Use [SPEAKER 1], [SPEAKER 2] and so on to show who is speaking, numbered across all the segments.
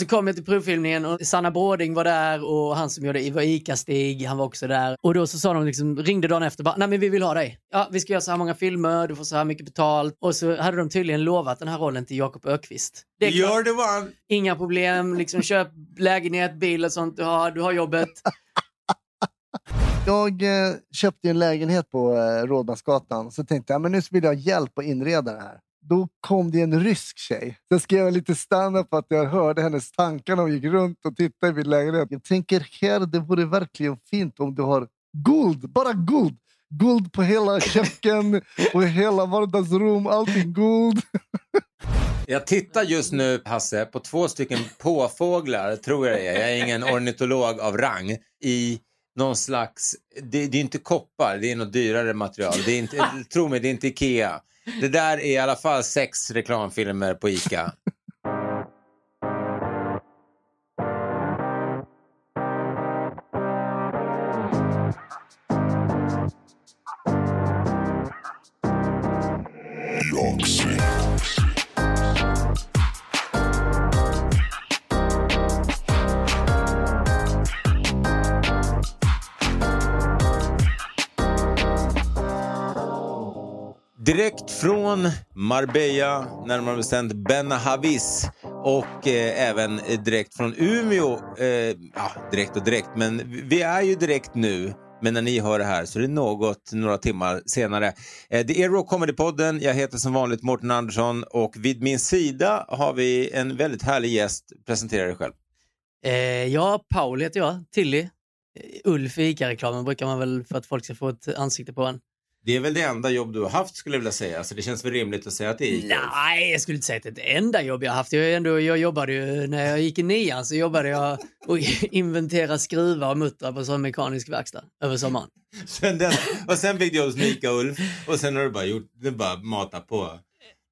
[SPEAKER 1] Så kom jag till provfilmningen och Sanna Bråding var där och han som gjorde var Ica-Stig, han var också där. Och då så sa de liksom, ringde dagen efter bara, nej men vi vill ha dig. Ja, vi ska göra så här många filmer, du får så här mycket betalt. Och så hade de tydligen lovat den här rollen till Jakob Ökvist. Det är klart,
[SPEAKER 2] Gör det one.
[SPEAKER 1] inga problem, liksom köp lägenhet, bil och sånt du har, du har jobbet.
[SPEAKER 3] Jag eh, köpte ju en lägenhet på eh, Rådmansgatan. Så tänkte jag men nu vill jag ha hjälp att inreda det här. Då kom det en rysk tjej. Sen skrev jag lite stand-up att jag hörde hennes tankar när hon gick runt och tittade i min lägenhet. Jag tänker här, det vore verkligen fint om du har guld, bara guld. Guld på hela köken och hela vardagsrum, allting guld.
[SPEAKER 2] Jag tittar just nu, Hasse, på två stycken påfåglar, tror jag det är. Jag är ingen ornitolog av rang. I någon slags, det, det är inte koppar, det är något dyrare material. Det är inte, tro mig, det är inte Ikea. Det där är i alla fall sex reklamfilmer på Ica. Direkt från Marbella, närmare bestämt Benahavis och eh, även direkt från Umeå. Eh, ja, direkt och direkt, men vi är ju direkt nu. Men när ni hör det här så är det något, några timmar senare. Eh, det är Rock Comedy-podden. Jag heter som vanligt Mårten Andersson och vid min sida har vi en väldigt härlig gäst. Presentera dig själv.
[SPEAKER 1] Eh, ja, Paul heter jag, Tilly. Eh, Ulf i Ica-reklamen brukar man väl för att folk ska få ett ansikte på en.
[SPEAKER 2] Det är väl det enda jobb du har haft skulle jag vilja säga. Så det känns väl rimligt att säga att det är Ica.
[SPEAKER 1] Nej, jag skulle inte säga att det är det enda jobb jag har haft. Jag, ändå, jag jobbade ju, när jag gick i nian så jobbade jag och inventerade skruvar och muttrar på sån mekanisk verkstad över sommaren.
[SPEAKER 2] Sen den, och sen fick du jobb hos Mika Ulf och sen har du bara gjort, du bara matat på.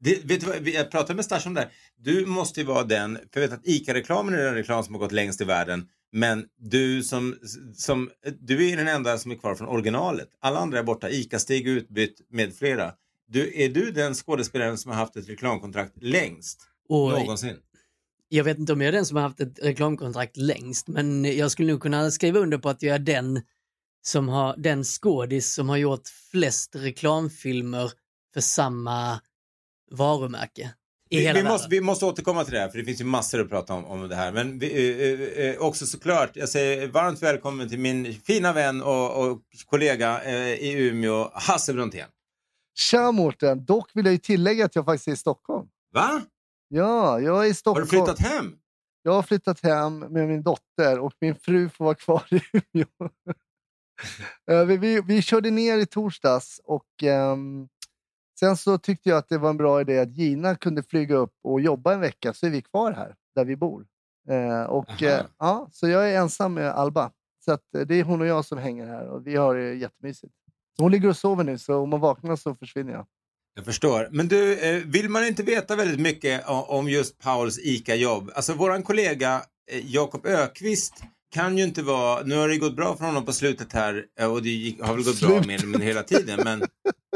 [SPEAKER 2] Det, vet du vad, jag pratade med Stash om det här. Du måste ju vara den, för jag vet att ICA-reklamen är den reklam som har gått längst i världen. Men du som, som, du är den enda som är kvar från originalet. Alla andra är borta. ICA-Stig utbytt med flera. Du, är du den skådespelaren som har haft ett reklamkontrakt längst
[SPEAKER 1] Och
[SPEAKER 2] någonsin?
[SPEAKER 1] jag vet inte om jag är den som har haft ett reklamkontrakt längst, men jag skulle nog kunna skriva under på att jag är den som har, den skådis som har gjort flest reklamfilmer för samma varumärke. I
[SPEAKER 2] Vi,
[SPEAKER 1] hela
[SPEAKER 2] vi,
[SPEAKER 1] världen.
[SPEAKER 2] måste, vi måste återkomma till det här för det finns ju massor att prata om, om det här. Men vi, eh, eh, också såklart, jag säger varmt välkommen till min fina vän och, och kollega eh, i Umeå, Hasse Brontén.
[SPEAKER 3] Tja Mårten! Dock vill jag ju tillägga att jag faktiskt är i Stockholm.
[SPEAKER 2] Va?
[SPEAKER 3] Ja, jag är i
[SPEAKER 2] Har
[SPEAKER 3] Stockholm.
[SPEAKER 2] du flyttat hem?
[SPEAKER 3] Jag har flyttat hem med min dotter och min fru får vara kvar i Umeå. Eh, vi, vi, vi körde ner i torsdags och ehm, sen så tyckte jag att det var en bra idé att Gina kunde flyga upp och jobba en vecka så är vi kvar här där vi bor. Eh, och, eh, ja, så jag är ensam med Alba. Så att, eh, det är hon och jag som hänger här och vi har det jättemysigt. Hon ligger och sover nu så om hon vaknar så försvinner jag.
[SPEAKER 2] Jag förstår. Men du, eh, vill man inte veta väldigt mycket om just Pauls ICA-jobb? Alltså våran kollega eh, Jakob Ökvist kan ju inte vara, nu har det gått bra för honom på slutet här eh, och det gick, har väl gått bra
[SPEAKER 3] Slut.
[SPEAKER 2] med men hela tiden. Men,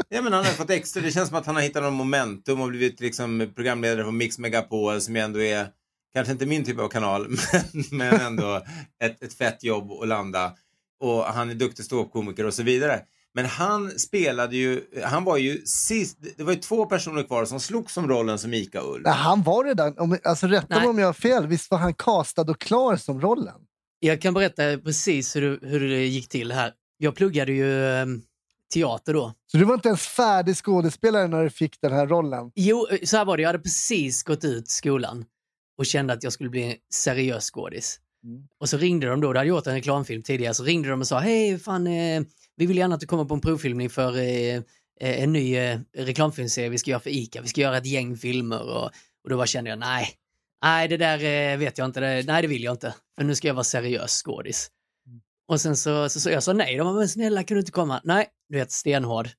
[SPEAKER 2] ja, men han har fått extra, det känns som att han har hittat någon momentum och blivit liksom programledare på Mix Megapol som ju ändå är, kanske inte min typ av kanal, men, men ändå ett, ett fett jobb att landa. Och han är duktig ståuppkomiker och så vidare. Men han spelade ju, han var ju sist, det var ju två personer kvar som slogs som rollen som Mika Ulf.
[SPEAKER 3] Nej, han var redan, om, alltså rätta mig om jag har fel, visst var han castad och klar som rollen?
[SPEAKER 1] Jag kan berätta precis hur, det- hur det gick till här. Jag pluggade ju eh, teater då.
[SPEAKER 3] Så du var inte ens färdig skådespelare när du fick den här rollen?
[SPEAKER 1] Jo, eh, så här var det. Jag hade precis gått ut skolan och kände att jag skulle bli en seriös skådis.
[SPEAKER 3] Mm.
[SPEAKER 1] Och så ringde de då, du hade gjort en reklamfilm tidigare, så ringde de och sa hej, fan, eh, vi vill gärna att du kommer på en provfilmning för eh, eh, en ny eh, reklamfilmserie vi ska göra för ICA. Vi ska göra ett gäng filmer och, och då bara kände jag nej, nej det där eh, vet jag inte, det, nej det vill jag inte. För nu ska jag vara seriös skådis. Och sen så, så, så jag sa nej, de bara, men snälla kan du inte komma? Nej, du vet stenhård.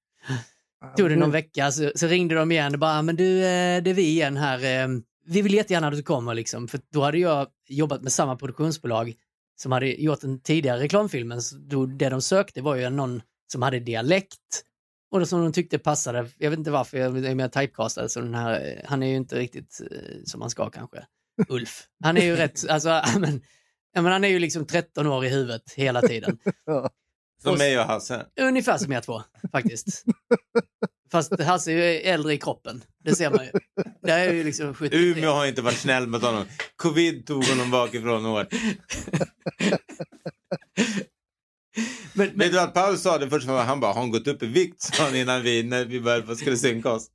[SPEAKER 1] Tog det någon vecka så, så ringde de igen och bara, men du, eh, det är vi igen här. eh, Vi vill jättegärna att du kommer liksom. För då hade jag jobbat med samma produktionsbolag som hade gjort den tidigare reklamfilmen. Så då, det de sökte var ju någon som hade dialekt och det som de tyckte passade. Jag vet inte varför, jag är mer typecastad så den här, han är ju inte riktigt eh, som man ska kanske. Ulf. Han är ju rätt, alltså, men, ja, men han är ju liksom 13 år i huvudet hela tiden.
[SPEAKER 2] Som mig och Hasse.
[SPEAKER 1] Ungefär som er två, faktiskt. Fast Hasse är ju äldre i kroppen, det ser man ju. Det är ju liksom 73.
[SPEAKER 2] Umeå har inte varit snäll mot honom. Covid tog honom bakifrån hårt.
[SPEAKER 1] Men, men,
[SPEAKER 2] Vet du att Paul sa det först? Han bara, har hon gått upp i vikt? Sa han innan vi, när vi började, skulle synka oss.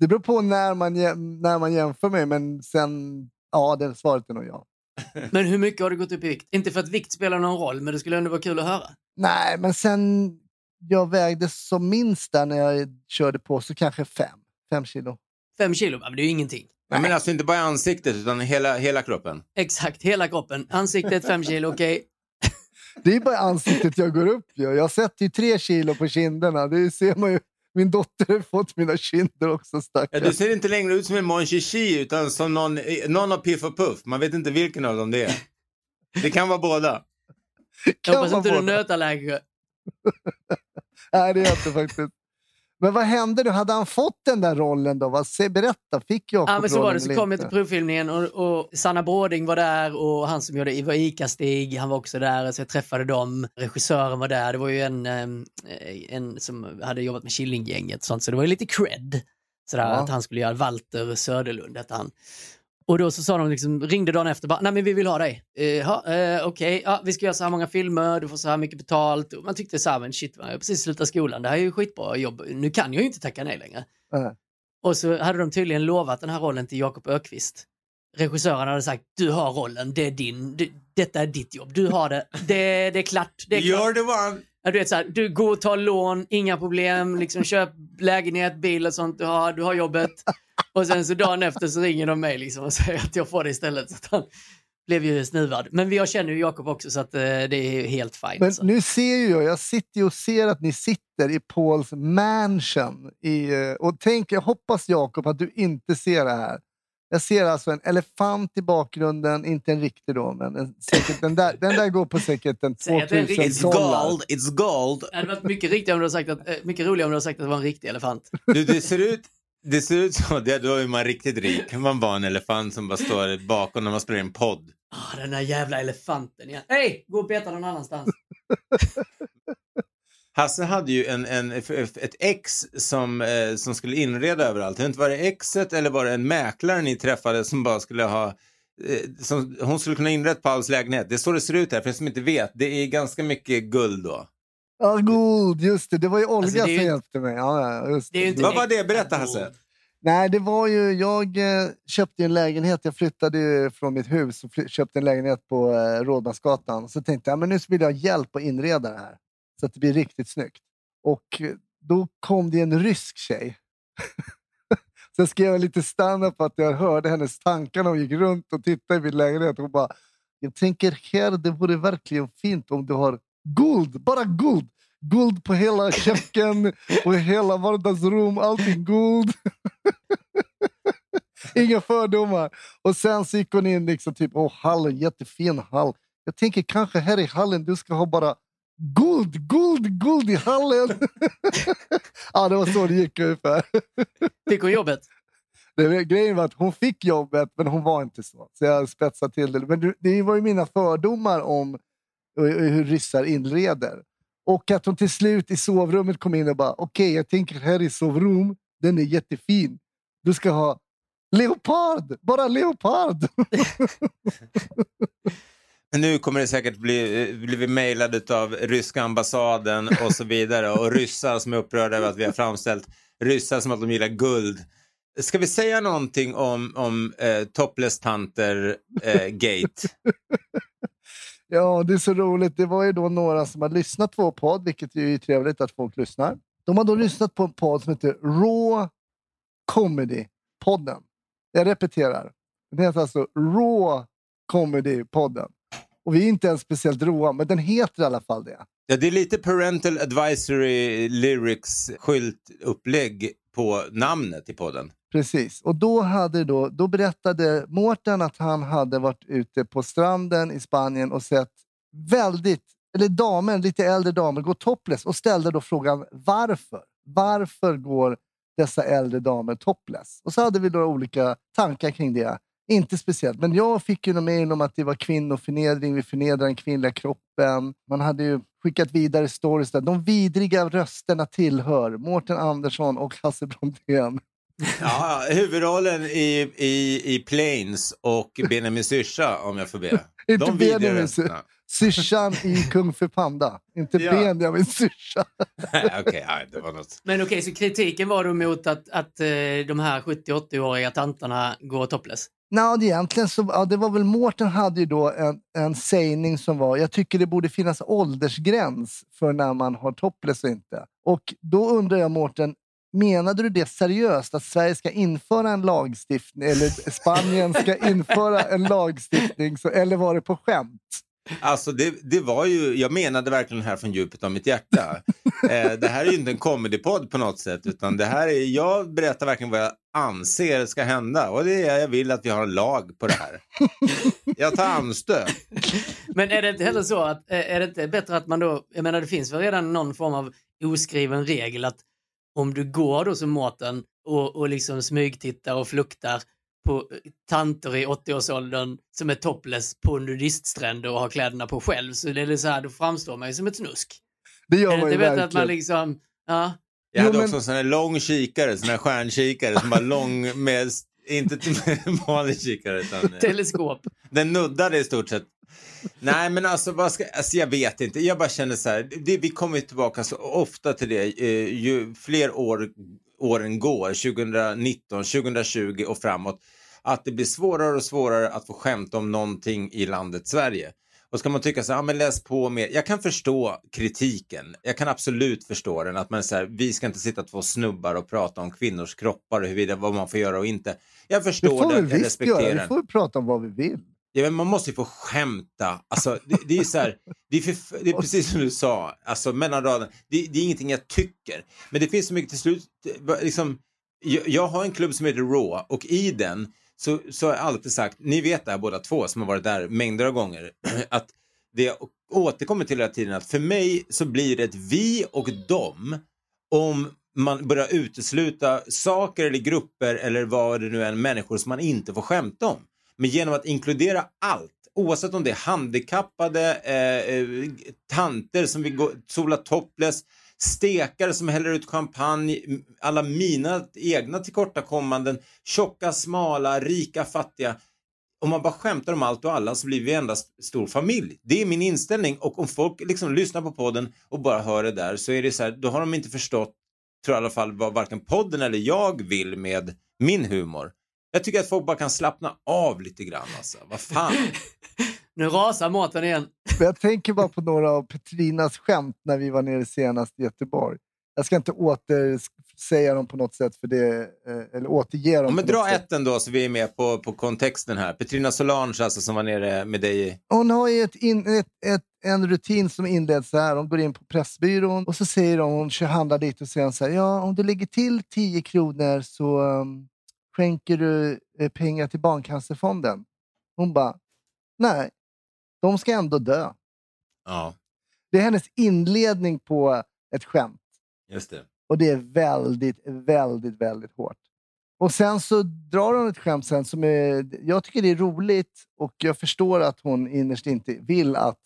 [SPEAKER 3] Det beror på när man, när man jämför mig, men sen, ja, det svaret är nog ja.
[SPEAKER 1] men hur mycket har du gått upp i vikt? Inte för att vikt spelar någon roll, men det skulle ändå vara kul att höra.
[SPEAKER 3] Nej, men sen jag vägde som minst där när jag körde på så kanske fem, fem kilo.
[SPEAKER 1] Fem kilo, men det är ju ingenting.
[SPEAKER 2] Nej, men alltså inte bara ansiktet utan hela, hela kroppen.
[SPEAKER 1] Exakt, hela kroppen. Ansiktet fem kilo, okej.
[SPEAKER 3] Det är bara ansiktet jag går upp. ju. Jag sätter ju tre kilo på kinderna. Det ser man ju. Min dotter har fått mina kinder också
[SPEAKER 2] Ja,
[SPEAKER 3] stackars.
[SPEAKER 2] du ser inte längre ut som en Mon Chichi utan som någon, någon av Piff och Puff. Man vet inte vilken av dem det är. Det kan vara båda.
[SPEAKER 1] Jag
[SPEAKER 3] Kan
[SPEAKER 1] hoppas
[SPEAKER 3] vara
[SPEAKER 1] inte du är
[SPEAKER 3] båda.
[SPEAKER 1] nötallergiker.
[SPEAKER 3] Nej, det är jag inte faktiskt. Men vad hände nu? Hade han fått den där rollen då? Vad, se, berätta, fick Jakob
[SPEAKER 1] Ja, men så var det. Så kom jag till provfilmningen och, och Sanna Bråding var där och han som gjorde Ivar Ica-Stig, han var också där. Så jag träffade dem. Regissören var där. Det var ju en, ehm, en som hade jobbat med Killinggänget sånt, så det var ju lite cred. Sådär,
[SPEAKER 3] Ja.
[SPEAKER 1] att han skulle göra Walter Söderlund, hette han. Och då så sa de, liksom, ringde dagen efter, bara, nej men vi vill ha dig. Eh, ja, Okej, ja, vi ska göra så här många filmer, du får så här mycket betalt. Och man tyckte så här, men shit, jag har precis slutat skolan, det här är ju skitbra jobb. Nu kan jag ju inte tacka nej längre.
[SPEAKER 3] Nej.
[SPEAKER 1] Och så hade de tydligen lovat den här rollen till Jakob Ökvist. Regissören hade sagt, du har rollen, det är din, du, detta är ditt jobb, du har det, det, det är klart. Det är klart.
[SPEAKER 2] You're the one!
[SPEAKER 1] Du vet så här, du går och tar lån, inga problem, liksom köp lägenhet, bil och sånt, du har, du har jobbet. Och sen så dagen efter så ringer de mig liksom och säger att jag får det istället. Så han blev ju snuvad. Men jag känner ju Jakob också så att eh, det är helt fint.
[SPEAKER 3] Men
[SPEAKER 1] så.
[SPEAKER 3] nu ser ju jag, jag sitter ju och ser att ni sitter i Pauls mansion. I, eh, och tänk, jag hoppas Jakob att du inte ser det här. Jag ser alltså en elefant i bakgrunden, inte en riktig då, men en, säkert, den, där, den där går på säkert en
[SPEAKER 1] Säg att det är en
[SPEAKER 3] 2000
[SPEAKER 1] riktig-
[SPEAKER 2] It's
[SPEAKER 3] dollar.
[SPEAKER 2] gold, it's gold.
[SPEAKER 1] Det hade varit mycket, riktigare om du hade sagt att, eh, mycket roligare om du hade sagt att det var en riktig elefant.
[SPEAKER 2] Du, det ser ut... Det ser ut så, det, då är man riktigt rik. Man var en elefant som bara står bakom när man spelar en podd.
[SPEAKER 1] Ah, den där jävla elefanten igen. Hej, gå och beta någon annanstans.
[SPEAKER 2] Hasse hade ju en, en, ett ex som, eh, som skulle inreda överallt. Inte, var det exet eller var det en mäklare ni träffade som bara skulle ha eh, som, hon skulle kunna inreda Pauls lägenhet. Det är så det ser ut här, för er som inte vet. Det är ganska mycket guld då.
[SPEAKER 3] Ja, guld, just det. Det var ju Olga
[SPEAKER 1] Alltså, det ju-
[SPEAKER 3] som hjälpte mig. Ja, just
[SPEAKER 1] Det inte
[SPEAKER 2] Vad var det? Berätta. Hasse.
[SPEAKER 3] Nej, det var ju, jag eh, köpte en lägenhet. Jag flyttade ju från mitt hus och köpte en lägenhet på eh, Rådmansgatan. Så tänkte jag men nu vill jag ha hjälp att inreda det här så att det blir riktigt snyggt. Och eh, då kom det en rysk tjej. så jag skrev lite stand på att jag hörde hennes tankar när hon gick runt och tittade i min lägenhet. Hon bara, jag tänker här, det vore verkligen fint om du har guld, bara guld. Guld på hela köken och hela vardagsrum, allting guld. Inga fördomar. Och sen så gick hon in liksom typ, åh hallen, jättefin hall. Jag tänker kanske här i hallen du ska ha bara guld, guld, guld i hallen. ja, det var så det gick ungefär.
[SPEAKER 1] Fick hon jobbet?
[SPEAKER 3] Det, grejen var att hon fick jobbet, men hon var inte så. Så jag spetsade till det. Men det- var ju mina fördomar om eh, hur ryssar inreder. Och att hon till slut i sovrummet kom in och bara, okej, jag tänker här i sovrum, den är jättefin. Du ska ha leopard, bara leopard.
[SPEAKER 2] Nu kommer det säkert bli, eh, bli vi mejlade av ryska ambassaden och så vidare och ryssar som är upprörda över att vi har framställt ryssar som att de gillar guld. Ska vi säga någonting om, om eh, topless-tanter eh, gate?
[SPEAKER 3] Ja, det är så roligt. Det var ju då några som har lyssnat på vår podd, vilket ju är trevligt att folk lyssnar. De har då lyssnat på en podd som heter Raw Comedy-podden. Jag repeterar. Den heter alltså Raw Comedy-podden. Och vi är inte ens speciellt råa, men den heter i alla fall det.
[SPEAKER 2] Ja, det är lite parental advisory lyrics skyltupplägg på namnet i podden.
[SPEAKER 3] Precis. Och då, hade då, då berättade Mårten att han hade varit ute på stranden i Spanien och sett väldigt, eller damer, lite äldre damer gå topless och ställde då frågan varför? Varför går dessa äldre damer topless? Och så hade vi några olika tankar kring det. Inte speciellt, men jag fick ju mejl om att det var kvinnoförnedring, vi förnedrar den kvinnliga kroppen. Man hade ju skickat vidare stories där. De vidriga rösterna tillhör Mårten Andersson och Hasse Brontén.
[SPEAKER 2] Ja, huvudrollen i, i, i Planes och Benjamin Syrsa om jag får be.
[SPEAKER 3] Inte
[SPEAKER 2] De
[SPEAKER 3] Benjamin
[SPEAKER 2] rösterna.
[SPEAKER 3] Syrsan i Kung för Panda. Inte
[SPEAKER 2] Ja.
[SPEAKER 3] Benjamin Syrsa.
[SPEAKER 2] Ja, det var något.
[SPEAKER 1] Men okej, så kritiken var då mot att, att eh, de här 70-80-åriga tanterna går topless?
[SPEAKER 3] Nej, det egentligen så, ja, det var väl Mårten hade ju då en, en sägning som var jag tycker det borde finnas åldersgräns för när man har topless och inte. Och då undrar jag Mårten, menade du det seriöst att Sverige ska införa en lagstiftning eller Spanien ska införa en lagstiftning så, eller var det på skämt?
[SPEAKER 2] Alltså det, det var ju, jag menade verkligen det här från djupet av mitt hjärta. Eh, det här är ju inte en comedypodd på något sätt utan det här är, jag berättar verkligen vad jag anser ska hända och det är jag vill att vi har en lag på det här. Jag tar anstöt.
[SPEAKER 1] Men är det inte heller så att, eh, är det inte bättre att man då, jag menar det finns väl redan någon form av oskriven regel att om du går då som Mårten och, och liksom smygtittar och fluktar på eh, tanter i 80-årsåldern som är topless på nudiststränder och har kläderna på själv så det är så här, då framstår man ju som ett snusk.
[SPEAKER 3] Det gör man ju
[SPEAKER 1] inte bättre att man
[SPEAKER 3] verkligen.
[SPEAKER 1] liksom, ja,
[SPEAKER 2] Jag hade
[SPEAKER 3] Jo, men-
[SPEAKER 2] också en sån här lång kikare, sån här stjärnkikare som var lång med, inte vanlig kikare utan eh,
[SPEAKER 1] teleskop.
[SPEAKER 2] den nuddade i stort sett. Nej men alltså, vad ska, alltså jag vet inte, jag bara känner så här, det, vi kommer tillbaka så ofta till det eh, ju fler år, åren går, 2019, 2020 och framåt, att det blir svårare och svårare att få skämta om någonting i landet Sverige. Och ska man tycka så här, ja, men läs på mer. Jag kan förstå kritiken. Jag kan absolut förstå den. Att man säger, vi ska inte sitta två snubbar och prata om kvinnors kroppar och huruvida vad man får göra och inte. Jag förstår
[SPEAKER 3] får vi
[SPEAKER 2] jag
[SPEAKER 3] visst
[SPEAKER 2] respekterar
[SPEAKER 3] göra.
[SPEAKER 2] den.
[SPEAKER 3] Vi får prata om vad vi vill.
[SPEAKER 2] Ja, men man måste ju få skämta. Alltså, det, det är så här, det är, för, det är precis som du sa, alltså, mellan raderna. Det, det är ingenting jag tycker. Men det finns så mycket till slut. eh, Liksom, jag, jag har en klubb som heter Raw och i den så, så har jag alltid sagt, ni vet det här båda två som har varit där mängder av gånger, att det jag återkommer till hela tiden att för mig så blir det ett vi och dem om man börjar utesluta saker eller grupper eller vad det nu är, människor som man inte får skämta om. Men genom att inkludera allt, oavsett om det är handikappade, eh, eh tanter som vill gå, sola topless, stekare som häller ut champagne, alla mina egna tillkortakommanden, tjocka, smala, rika, fattiga. Om man bara skämtar om allt och alla så blir vi endast stor familj. Det är min inställning och om folk liksom lyssnar på podden och bara hör det där så är det så här, då har de inte förstått, tror jag i alla fall, vad varken podden eller jag vill med min humor. Jag tycker att folk bara kan slappna av lite grann alltså. Vad fan.
[SPEAKER 1] Nu rasar maten igen.
[SPEAKER 3] Jag tänker bara på några av Petrinas skämt när vi var nere senast i Göteborg. Jag ska inte återsäga dem på något sätt, för det, eh, eller återge dem.
[SPEAKER 2] Ja, men dra ett ändå så vi är med på, på kontexten här. Petrina Solange alltså som var nere med dig. i-
[SPEAKER 3] Hon har ju ett in, ett, ett, en rutin som inleds så här. Hon går in på Pressbyrån och så säger hon, hon handlar dit och säger så här, ja om du lägger till 10 kronor så um, skänker du eh, pengar till Barncancerfonden. Hon bara, nej, de ska ändå dö.
[SPEAKER 2] Ja,
[SPEAKER 3] Det är hennes inledning på ett skämt.
[SPEAKER 2] just det.
[SPEAKER 3] Och det är väldigt, väldigt, väldigt hårt. Och sen så drar hon ett skämt sen som är... Jag tycker det är roligt och jag förstår att hon innerst inte vill att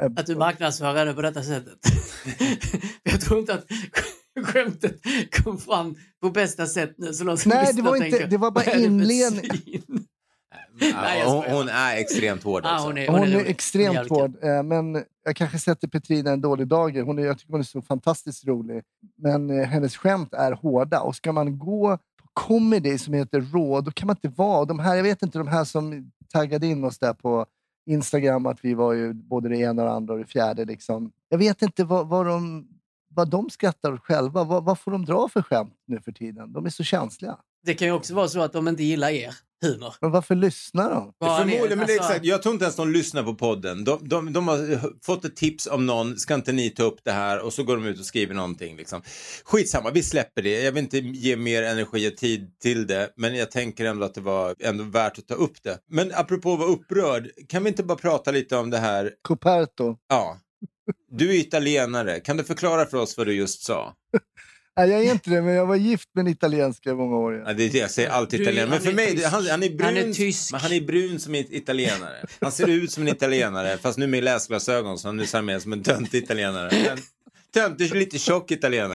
[SPEAKER 3] Eh,
[SPEAKER 1] Att du marknadsför henne på detta sättet. jag tror inte att skämtet kom fram på bästa sätt nu. Så som
[SPEAKER 3] Nej, det var inte-
[SPEAKER 1] tänker,
[SPEAKER 3] det var bara
[SPEAKER 1] "Vad är det för
[SPEAKER 3] inledning."
[SPEAKER 1] svin?"
[SPEAKER 2] Ja,
[SPEAKER 1] Nej, jag
[SPEAKER 2] hon, hon är extremt hård också.
[SPEAKER 1] hon är,
[SPEAKER 3] Hon är
[SPEAKER 1] rolig.
[SPEAKER 3] extremt
[SPEAKER 1] jävligt kul.
[SPEAKER 3] hård, eh, men jag kanske sätter Petrina en dålig dager. Hon är, jag tycker hon är så fantastiskt rolig. Men eh, hennes skämt är hårda. Och ska man gå på comedy som heter Raw, då kan man inte vara... De här, jag vet inte, de här som taggade in oss där på Instagram, att vi var ju både det ena och det andra och det fjärde. Liksom. Jag vet inte vad, vad, de, vad de skrattar åt själva. Vad, vad får de dra för skämt nu för tiden? De är så känsliga.
[SPEAKER 1] Det kan ju också vara så att de inte gillar er humor.
[SPEAKER 3] Men varför lyssnar de?
[SPEAKER 2] Förmodligen, men det är
[SPEAKER 1] alltså-
[SPEAKER 2] exakt. Jag tror inte ens de lyssnar på podden. De, de, de har fått ett tips om någon, ska inte ni ta upp det här? Och så går de ut och skriver någonting. Liksom. Skitsamma, vi släpper det. Jag vill inte ge mer energi och tid till det, men jag tänker ändå att det var ändå värt att ta upp det. Men apropå att vara upprörd, kan vi inte bara prata lite om det här?
[SPEAKER 3] Coperto.
[SPEAKER 2] Ja. Du är italienare. Kan du förklara för oss vad du just sa?
[SPEAKER 3] Nej, jag är inte det, men jag var gift med en italienska i många år.
[SPEAKER 2] Ja, det är det jag säger alltid italienare. Men
[SPEAKER 1] han
[SPEAKER 2] för
[SPEAKER 1] är
[SPEAKER 2] mig, han, han är brun.
[SPEAKER 1] Han är tysk.
[SPEAKER 2] Men han är brun som en italienare. Han ser ut som en italienare, fast nu med läsglasögon så han är mer som en töntig italienare. Men Töntig, lite tjock italienare.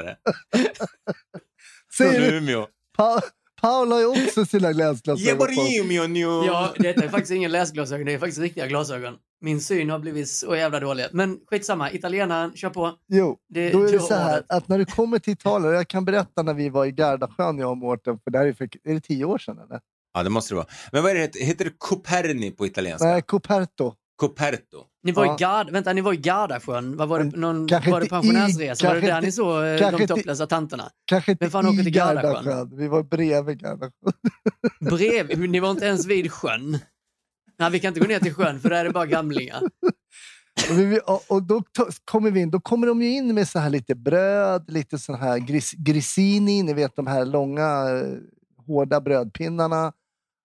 [SPEAKER 4] today.
[SPEAKER 3] Säger du?
[SPEAKER 2] Umeå.
[SPEAKER 3] Pa Paul har ju också sina läsglasögon på.
[SPEAKER 2] Umeå nu.
[SPEAKER 1] Ja, detta är faktiskt ingen läsglasögon, det är faktiskt riktiga glasögon. Min syn har blivit så jävla dålig. Men skitsamma, italienaren, kör på.
[SPEAKER 3] Jo,
[SPEAKER 1] Det-
[SPEAKER 3] då är det så här att när du kommer till Italien, jag kan berätta när vi var i Gardasjön, jag och Mårten, för det här är, för, är det tio år sedan eller?
[SPEAKER 2] Ja, det måste det vara. Men vad är det heter? Heter det Coperni på italienska?
[SPEAKER 3] Nej, Coperto.
[SPEAKER 2] Coperto.
[SPEAKER 1] Ni var,
[SPEAKER 3] Ja.
[SPEAKER 1] i Gard, vänta, ni var i Gardasjön. Vad var det? Någon,
[SPEAKER 3] Kanske
[SPEAKER 1] var det
[SPEAKER 3] inte i-
[SPEAKER 1] pensionärsresa? Var det där ni såg eh, de topplösa tanterna?
[SPEAKER 3] Kanske inte
[SPEAKER 1] Men fan åker till Gardasjön?
[SPEAKER 3] Gardasjön, vi var bredvid Gardasjön.
[SPEAKER 1] Brev, ni var inte ens vid sjön. Nej, vi kan inte gå ner till sjön för där är det bara gamlingar.
[SPEAKER 3] Och, vi, och, och då kommer vi in, då kommer de ju in med så här lite bröd, lite sån här gris, grissini, ni vet de här långa eh, hårda brödpinnarna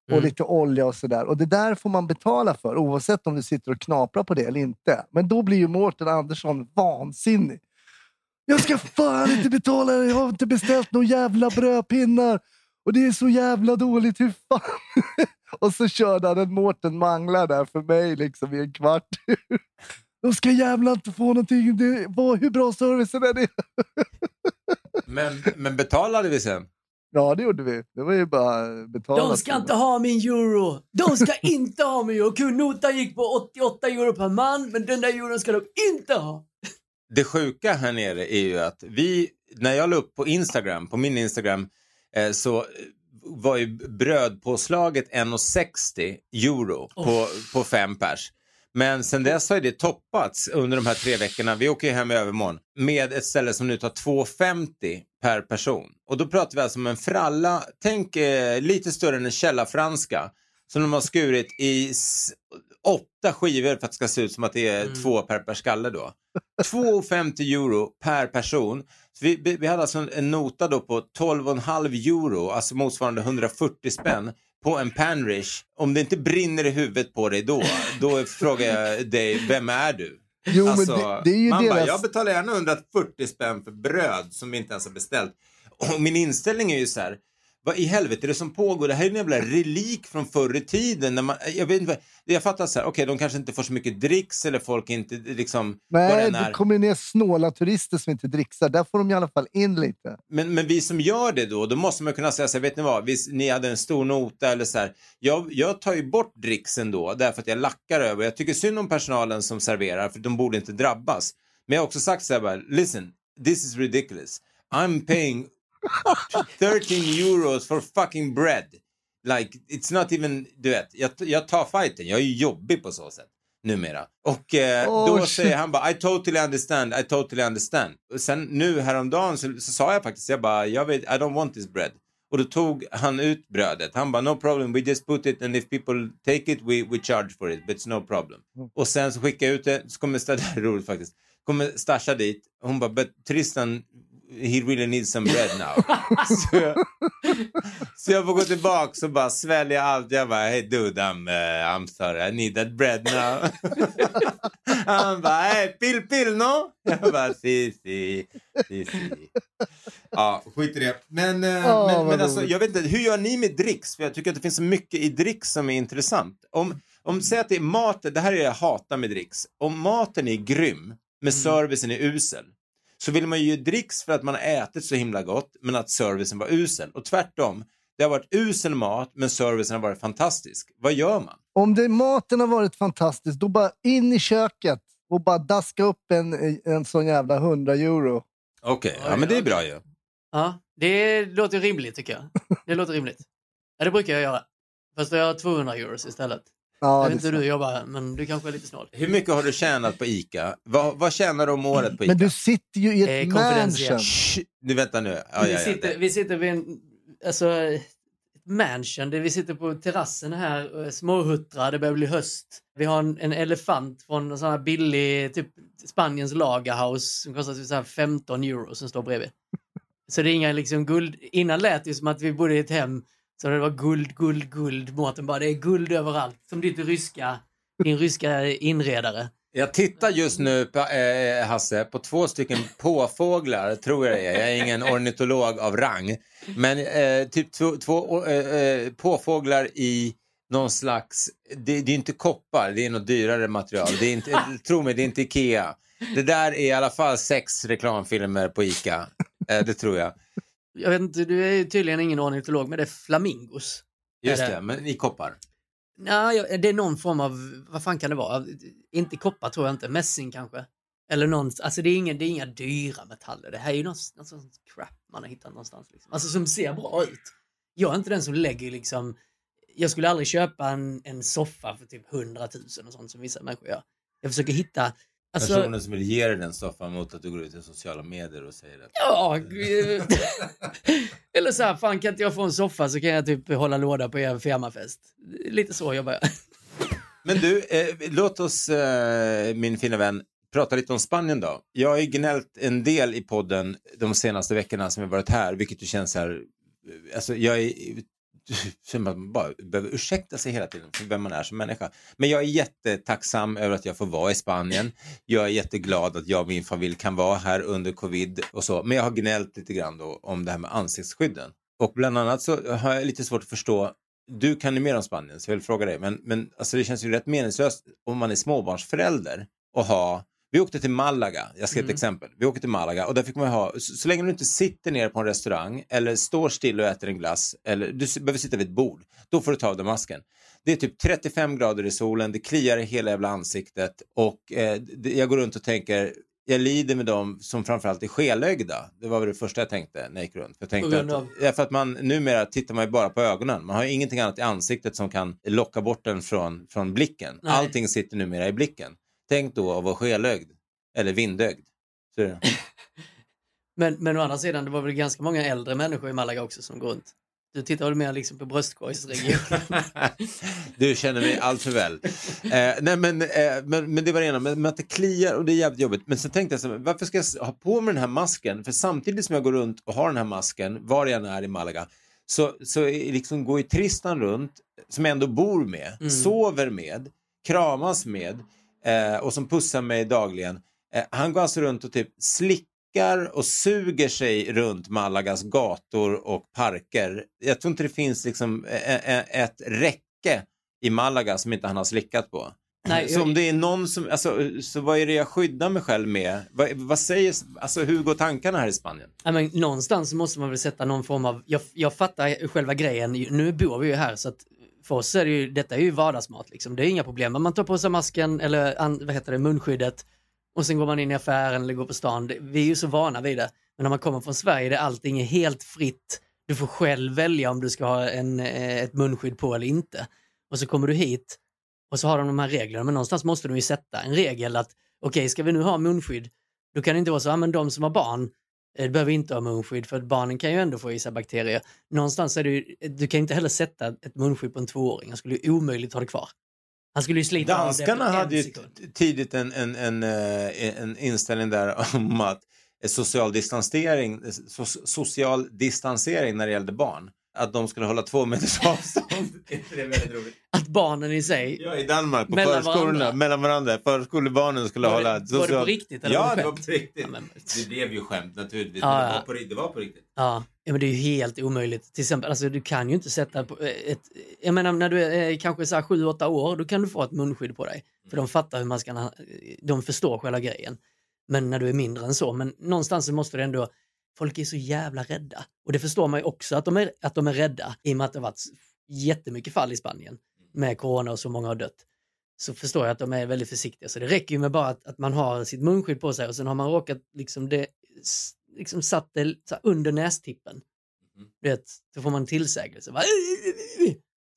[SPEAKER 3] och
[SPEAKER 1] Mm.
[SPEAKER 3] lite olja och sådär. Och det där får man betala för oavsett om du sitter och knaprar på det eller inte. Men då blir ju Mårten Andersson vansinnig. Jag ska fan inte betala det, jag har inte beställt några jävla brödpinnar. Och det är så jävla dåligt, hur fan? och så körde han en Mårten Manglar där för mig liksom i en kvart. De ska jävla inte få någonting. Det, vad, hur bra servicen är det?
[SPEAKER 2] Men, men betalade vi sen?
[SPEAKER 3] Ja, det gjorde vi. Det var ju bara betala.
[SPEAKER 1] De ska inte ha min euro! De ska inte ha min euro! Kundnotan gick på 88 euro per man, men den där euron ska de inte ha!
[SPEAKER 2] Det sjuka här nere är ju att vi, när jag la upp på Instagram, på min Instagram, eh, så var ju brödpåslaget 1,60 euro på, på fem pers. Men sen dess har det toppats under de här tre veckorna. Vi åker ju hem i övermorgon med ett ställe som nu tar 2,50 per person. Och då pratar vi alltså om en fralla, tänk eh, lite större än en källarfranska som de har skurit i åtta skivor för att det ska se ut som att det är två per per skalle då. 2,50 euro per person. Så vi, vi hade alltså en- en nota då på 12,5 euro, alltså motsvarande 140 spänn på en panrish, om det inte brinner i huvudet på dig då, då frågar jag dig, vem är du?
[SPEAKER 3] Jo,
[SPEAKER 2] Alltså,
[SPEAKER 3] det, det är ju
[SPEAKER 2] man bara,
[SPEAKER 3] deras...
[SPEAKER 2] jag betalar gärna 140 spänn för bröd som vi inte ens har beställt. Och min inställning är ju så här, vad i helvete är det som pågår? Det här är en jävla relik från förr i tiden. När man, jag, vet inte, jag fattar så här, okej de kanske inte får så mycket dricks eller folk inte liksom...
[SPEAKER 3] Nej, det kommer ner snåla turister som inte dricksar. Där får de i alla fall in lite.
[SPEAKER 2] Men, men vi som gör det då, då måste man kunna säga så här, vet ni vad, vi, ni hade en stor nota eller så här. Jag, jag tar ju bort dricksen då, därför att jag lackar över. Jag tycker synd om personalen som serverar, för de borde inte drabbas. Men jag har också sagt så här bara, listen, this is ridiculous. I'm paying 13 euros for fucking bread. Like, it's not even, du vet, jag, jag tar fighten, jag är ju jobbig på så sätt numera. Och eh,
[SPEAKER 3] Oh,
[SPEAKER 2] då
[SPEAKER 3] shit.
[SPEAKER 2] säger han bara I totally understand, I totally understand. Och sen nu häromdagen så, så sa jag faktiskt, jag bara, jag vet, I don't want this bread. Och då tog han ut brödet. Han bara, no problem, we just put it and if people take it we, we charge for it, but it's no problem. Och sen så skickar jag ut det, så kommer Stasha, det är roligt faktiskt, kommer Stasha dit, hon bara, but Tristan, he really needs some bread now. så, jag, så jag får gå tillbaka och bara svälja allt. Jag bara, hey dude, I'm, uh, I'm sorry, I need that bread now. Han bara, hey, pill pill no? Jag bara, si si, si si. Ja, skit i det. Men,
[SPEAKER 3] Åh,
[SPEAKER 2] men, men alltså, jag vet inte, hur gör ni med dricks? För jag tycker att det finns så mycket i dricks som är intressant. Om, om säg att det är maten, det här är det jag hatar med dricks. Om maten är grym, men servicen är usel, så vill man ju dricks för att man har ätit så himla gott, men att servicen var usel. Och tvärtom, det har varit usel mat, men servicen har varit fantastisk. Vad gör man?
[SPEAKER 3] Om det, maten har varit fantastisk, då bara in i köket och bara daska upp en, en sån jävla 100 euro.
[SPEAKER 2] Okej, ja
[SPEAKER 1] Oj,
[SPEAKER 2] men det är bra ju.
[SPEAKER 1] Ja, det låter rimligt tycker jag. Det låter rimligt. Ja, det brukar jag göra. Fast jag har 200 euros istället.
[SPEAKER 3] Ja,
[SPEAKER 1] jag
[SPEAKER 3] det
[SPEAKER 1] vet inte
[SPEAKER 3] är
[SPEAKER 1] hur du jobbar, men du kanske är lite snål.
[SPEAKER 2] Hur mycket har du tjänat på ICA? Vad, vad tjänar du om året på ICA?
[SPEAKER 3] Men du sitter ju i ett
[SPEAKER 1] Eh,
[SPEAKER 3] mansion.
[SPEAKER 2] Shh, nu vänta nu. Ja,
[SPEAKER 1] vi,
[SPEAKER 2] ja, ja,
[SPEAKER 1] sitter, vi sitter vid en, alltså, ett mansion, där vi sitter på terrassen här, och småhuttrar, det börjar bli höst. Vi har en, en elefant från en sån här billig, typ Spaniens lagerhouse som kostar typ så här 15 euro som står bredvid. Så det är inga liksom guld, innan lät det som att vi bodde i ett hem så det var guld, guld, guld. Mårten bara, det är guld överallt. Som ditt ryska, din ryska inredare.
[SPEAKER 2] Jag tittar just nu, på, eh, eh, Hasse, på två stycken påfåglar, tror jag det är. Jag är ingen ornitolog av rang. Men eh, typ två, två eh, eh, påfåglar i någon slags, det, det är inte koppar, det är något dyrare material. Det är inte, eh, tro mig, det är inte Ikea. Det där är i alla fall sex reklamfilmer på Ica. Eh, det tror jag.
[SPEAKER 1] Jag vet inte, du är tydligen ingen ornitolog, men det är flamingos.
[SPEAKER 2] Just
[SPEAKER 1] Är det-
[SPEAKER 2] det, men i koppar.
[SPEAKER 1] Nej, det är någon form av, vad fan kan det vara? Inte koppar tror jag inte, mässing kanske. Eller någon, alltså det är, ingen, det är inga dyra metaller. Det här är ju någon, någon sån crap man har hittat någonstans. Liksom. Alltså som ser bra ut. Jag är inte den som lägger liksom, jag skulle aldrig köpa en, en soffa för typ 100 000 och sånt som vissa människor gör. Jag försöker hitta, alltså,
[SPEAKER 2] Personen som vill ge dig den soffan mot att du går ut i sociala medier och säger det.
[SPEAKER 1] ja, eller så här, fan kan inte jag få en soffa så kan jag typ hålla låda på er firmafest. Lite så jobbar jag.
[SPEAKER 2] Men du, eh, låt oss, eh, min fina vän, prata lite om Spanien då. Jag har ju gnällt en del i podden de senaste veckorna som jag varit här, vilket ju känns här, eh, alltså jag är, så man bara behöver ursäkta sig hela tiden för vem man är som människa. Men jag är jättetacksam över att jag får vara i Spanien. Jag är jätteglad att jag och min familj kan vara här under covid och så. Men jag har gnällt lite grann då om det här med ansiktsskydden. Och bland annat så har jag lite svårt att förstå du kan ju mer om Spanien så jag vill fråga dig. Men, men alltså det känns ju rätt meningslöst om man är småbarnsförälder och ha vi åkte till Malaga, jag ska ge ett exempel. Vi åkte till Malaga och där fick man ha, så, så länge du inte sitter ner på en restaurang eller står still och äter en glass eller du behöver sitta vid ett bord, då får du ta av dig masken. Det är typ 35 grader i solen, det kliar i hela jävla ansiktet och eh, jag går runt och tänker, jag lider med dem som framförallt är skelögda. Det var väl det första jag tänkte när jag gick runt. Jag tänkte att? Ja, för att man numera tittar man ju bara på ögonen. Man har ingenting annat i ansiktet som kan locka bort den från, från blicken.
[SPEAKER 1] Nej.
[SPEAKER 2] Allting sitter numera i blicken. Tänk då att vara skelögd. Eller vindögd.
[SPEAKER 1] Men, men å andra sidan, det var väl ganska många äldre människor i Malaga också som går runt. Du tittar väl mer liksom på bröstkorgsregionen?
[SPEAKER 2] du känner mig allt för väl. Eh, nej, men, eh, men, men det var det ena, men, men att det kliar och det är jävligt jobbigt. Men sen tänkte jag så här, varför ska jag ha på mig den här masken? För samtidigt som jag går runt och har den här masken, var jag än är i Malaga, så, så liksom går ju Tristan runt, som jag ändå bor med,
[SPEAKER 1] Mm.
[SPEAKER 2] sover med, kramas med eh, och som pussar mig dagligen. Eh, han går alltså runt och typ slickar och suger sig runt Malagas gator och parker. Jag tror inte det finns liksom eh, eh, ett räcke i Malaga som inte han har slickat på.
[SPEAKER 1] Nej,
[SPEAKER 2] så om det är någon som, alltså, så vad är det jag skyddar mig själv med? Vad, vad säger, alltså hur går tankarna här i Spanien?
[SPEAKER 1] Ja, men någonstans måste man väl sätta någon form av, jag, jag fattar själva grejen, nu bor vi ju här så att för oss är det ju, detta är ju vardagsmat liksom, det är inga problem. Man tar på sig masken eller an, vad heter det, munskyddet och sen går man in i affären eller går på stan. Vi är ju så vana vid det. Men när man kommer från Sverige där allting är helt fritt, du får själv välja om du ska ha en, eh, ett munskydd på eller inte. Och så kommer du hit och så har de de här reglerna, men någonstans måste de ju sätta en regel att okej, ska vi nu ha munskydd, då kan det inte vara så, ja men de som har barn, eh, behöver inte ha munskydd för att barnen kan ju ändå få i sig bakterier. Någonstans är det ju, du kan inte heller sätta ett munskydd på en tvååring, han skulle ju omöjligt ha det kvar. Han skulle ju slita av det
[SPEAKER 2] Danskarna
[SPEAKER 1] på en
[SPEAKER 2] hade ju
[SPEAKER 1] sekund.
[SPEAKER 2] tidigt en, en, en, eh, en inställning där om att eh, social distansering, so, social distansering när det gällde barn. Att de skulle hålla två meters avstånd. Är inte det väldigt roligt?
[SPEAKER 1] Att barnen i sig,
[SPEAKER 2] Ja, i Danmark på
[SPEAKER 1] Mellan
[SPEAKER 2] förskolorna,
[SPEAKER 1] varandra.
[SPEAKER 2] mellan varandra. Förskolebarnen skulle
[SPEAKER 1] Var det-
[SPEAKER 2] hålla...
[SPEAKER 1] var det på riktigt eller
[SPEAKER 2] Ja,
[SPEAKER 1] var det
[SPEAKER 2] var på riktigt.
[SPEAKER 1] Ja, men-
[SPEAKER 2] Det blev ju skämt naturligtvis.
[SPEAKER 1] Ja,
[SPEAKER 2] men det, var på, det var på riktigt.
[SPEAKER 1] ja, ja men det är ju helt omöjligt. Till exempel, alltså du kan ju inte sätta på ett, jag menar när du är eh, kanske så här 7-8 år, då kan du få ett munskydd på dig. För de fattar hur man ska, de förstår själva grejen. Men när du är mindre än så, men någonstans så måste det ändå, folk är så jävla rädda. Och det förstår man ju också att de är, att de är rädda i och med att det har varit jättemycket fall i Spanien med corona och så många har dött. Så förstår jag att de är väldigt försiktiga. Så det räcker ju med bara att, att man har sitt munskydd på sig och sen har man råkat liksom det, liksom satt det under nästippen. Du vet, så får man en tillsägelse.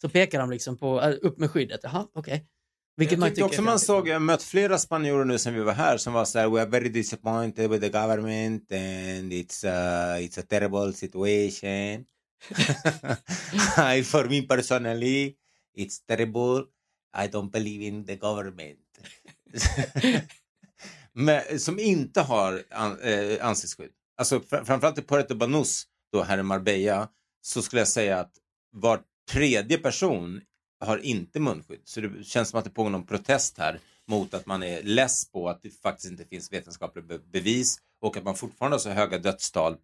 [SPEAKER 1] Så pekar de liksom på, äh, upp med skyddet. Jaha, okej. Vilket
[SPEAKER 2] jag
[SPEAKER 1] man
[SPEAKER 2] tyckte
[SPEAKER 1] tycker
[SPEAKER 2] också man såg, jag mött flera spanjorer nu sen vi var här som var så här, we are very disappointed with the government and it's, uh, it's a terrible situation. I, for me personally, it's terrible. I don't believe in the government. Men, som inte har an, eh, ansiktsskydd. Alltså fr framförallt i Puerto Banús, då här i Marbella, så skulle jag säga att var tredje person har inte munskydd. Så det känns som att det pågår någon protest här mot att man är less på att det faktiskt inte finns vetenskapliga be bevis och att man fortfarande har så höga dödstal.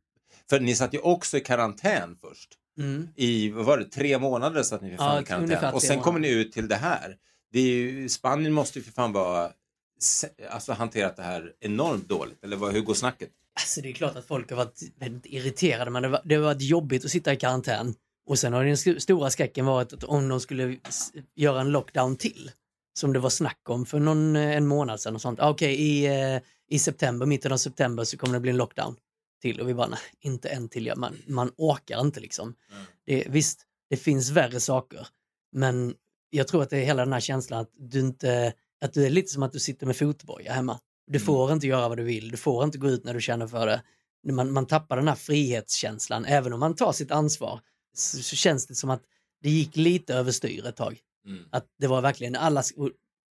[SPEAKER 2] För ni satt ju också i karantän först.
[SPEAKER 1] Mm.
[SPEAKER 2] I, vad var det, tre månader satt ni för fan
[SPEAKER 1] Ja,
[SPEAKER 2] i karantän. Och sen kommer ni ut till det här. Det ju, Spanien måste ju för fan vara, alltså hanterat det här enormt dåligt. Eller vad, hur går snacket?
[SPEAKER 1] Alltså det är klart att folk har varit väldigt irriterade men det, var, det har varit jobbigt att sitta i karantän. Och sen har den st- stora skräcken varit att om de skulle göra en lockdown till, som det var snack om för någon, eh, en månad sedan och sånt. Ah, Okej, i, eh, i september, mitten av september så kommer det bli en lockdown till och vi bara, nej, inte en till. Ja, Man, man orkar inte liksom. Det, visst, det finns värre saker, men jag tror att det är hela den här känslan att du inte, att du är lite som att du sitter med fotboja hemma. Du får inte göra vad du vill, du får inte gå ut när du känner för det. Man, man tappar den här frihetskänslan, även om man tar sitt ansvar så, så känns det som att det gick lite överstyr ett tag. Att det var verkligen alla,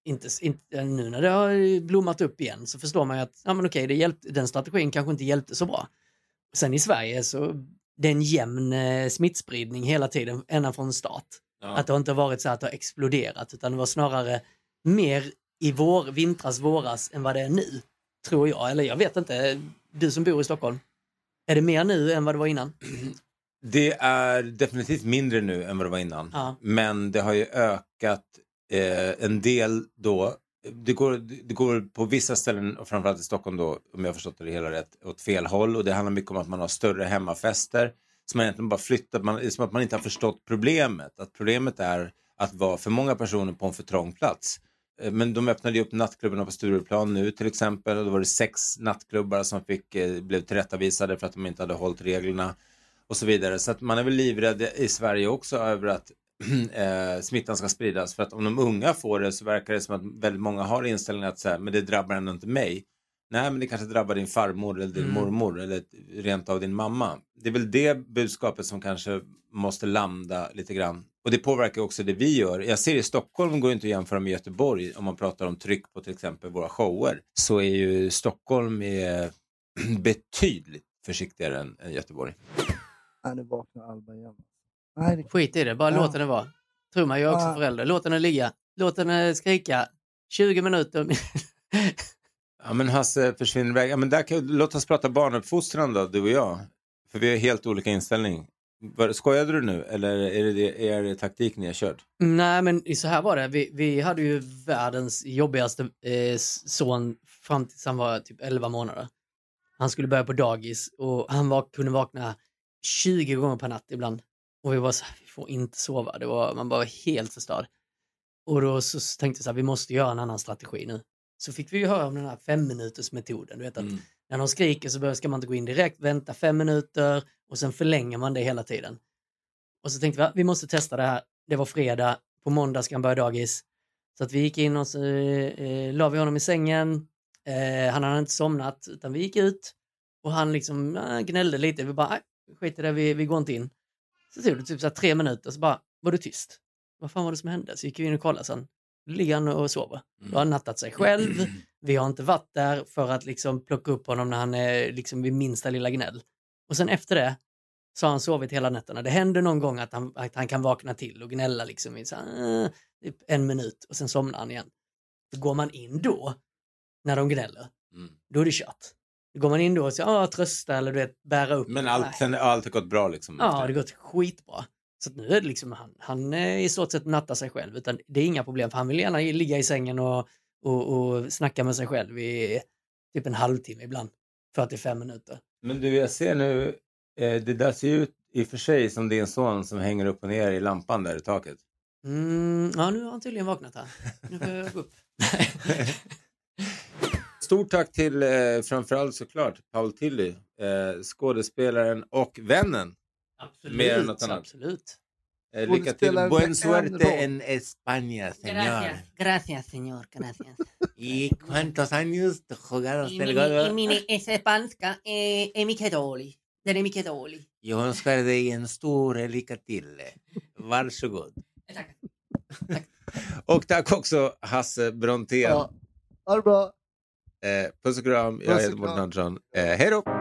[SPEAKER 1] inte, inte, nu när det har blommat upp igen så förstår man ju att ja, men okej, det hjälpte, den strategin kanske inte hjälpte så bra. Sen i Sverige så det är en jämn eh, smittspridning hela tiden, ända från start. Att det har inte varit så att det har exploderat utan det var snarare mer i vår, vintras, våras än vad det är nu. Tror jag, eller jag vet inte. Du som bor i Stockholm. Är det mer nu än vad det var innan?
[SPEAKER 2] Det är definitivt mindre nu än vad det var innan.
[SPEAKER 1] Ja.
[SPEAKER 2] Men det har ju ökat eh, en del då. Det går, det går på vissa ställen, och framförallt i Stockholm då, om jag har förstått det hela rätt, åt fel håll. Och det handlar mycket om att man har större hemmafester. Så man egentligen bara flyttar, man, som att man inte har förstått problemet. Att problemet är att vara för många personer på en för trång plats. Eh, Men de öppnade ju upp nattklubbarna på Stureplan nu till exempel. Och då var det sex nattklubbar som fick, eh, blev tillrättavisade för att de inte hade hållit reglerna och så vidare. Så att man är väl livrädd i Sverige också över att eh, smittan ska spridas. För att om de unga får det så verkar det som att väldigt många har inställningen att så här, men det drabbar ändå inte mig. Nej, men det kanske drabbar din farmor eller din mormor eller rent av din mamma. Det är väl det budskapet som kanske måste landa lite grann. Och det påverkar också det vi gör. Jag ser i Stockholm går inte att jämföra med Göteborg om man pratar om tryck på till exempel våra shower. Så är ju Stockholm är betydligt försiktigare än, än Göteborg.
[SPEAKER 3] Nej, nu vaknar Alba igen. Nej, det...
[SPEAKER 1] Skit i det, bara
[SPEAKER 3] Ja.
[SPEAKER 1] låt henne vara. Mig, jag är också
[SPEAKER 3] Ja.
[SPEAKER 1] förälder. Låt henne ligga. Låt henne skrika. 20 minuter.
[SPEAKER 2] Ja, men Hasse försvinner iväg. Ja, men där kan, låt oss prata barnuppfostran då, du och jag. För vi har helt olika inställning. Var- Skojade du nu eller är det, det, är det taktik ni har kört?
[SPEAKER 1] Nej, men så här var det. Vi, vi hade ju världens jobbigaste eh, son fram tills han var typ 11 månader. Han skulle börja på dagis och han var, kunde vakna 20 gånger per natt ibland. Och vi var så här, vi får inte sova. Det var, man bara var helt förstörd. Och då så tänkte jag så här, vi måste göra en annan strategi nu. Så fick vi ju höra om den här fem minuters metoden. Du vet att när de skriker så ska man inte gå in direkt, vänta fem minuter och sen förlänger man det hela tiden. Och så tänkte vi, "Va, vi måste testa det här. Det var fredag, på måndag ska han börja dagis. Så att vi gick in och så eh, la vi honom i sängen. Eh, han hade inte somnat utan vi gick ut och han liksom eh, gnällde lite. Vi bara, "Nej, skit i det, vi, vi går inte in. Så tog det typ så tre minuter så bara, var du tyst? Vad fan var det som hände? Så gick vi in och kollade sen. Ligger han och sover. Då har han nattat sig själv. Vi har inte varit där för att liksom plocka upp honom när han är liksom vid minsta lilla gnäll. Och sen efter det så har han sovit hela nätterna. Det händer någon gång att han, att han kan vakna till och gnälla liksom i så här, eh, typ en minut och sen somnar han igen. Så går man in då, när de gnäller,
[SPEAKER 2] Mm.
[SPEAKER 1] då är det kört. Går man in då och säger, ah, trösta eller du vet, bära upp.
[SPEAKER 2] Men allt, sen, har allt gått bra liksom?
[SPEAKER 1] Ja,
[SPEAKER 2] efter
[SPEAKER 1] det har gått skitbra. Så nu är det liksom han, han i stort sett nattar sig själv utan det är inga problem för han vill gärna ligga i sängen och, och, och snacka med sig själv i typ en halvtimme ibland. 45 minuter.
[SPEAKER 2] Men du, jag ser nu, eh, det där ser ju ut i och för sig som din son som hänger upp och ner i lampan där i taket.
[SPEAKER 1] Mm, ja, nu har han tydligen vaknat här. Nu får jag gå upp.
[SPEAKER 2] Stort tack till eh, framförallt såklart Paul Tilly, eh, skådespelaren och vännen.
[SPEAKER 1] Absolut,
[SPEAKER 2] Mer än något annat.
[SPEAKER 1] absolut.
[SPEAKER 2] Eh, lycka till. Buen suerte en España, señor.
[SPEAKER 1] gracias señor, gracias.
[SPEAKER 2] ¿Y cuántos años te jugaron el gol?
[SPEAKER 1] spanska är mycket dålig. Den är mycket dålig.
[SPEAKER 2] Jag önskar dig en stor lycka till. Varsågod.
[SPEAKER 1] Tack.
[SPEAKER 2] Och tack också Hasse Brontén.
[SPEAKER 3] Ja. Ha det bra.
[SPEAKER 2] Eh, puss och kram. Jag heter Mårten. Andersson. Eh, hej då!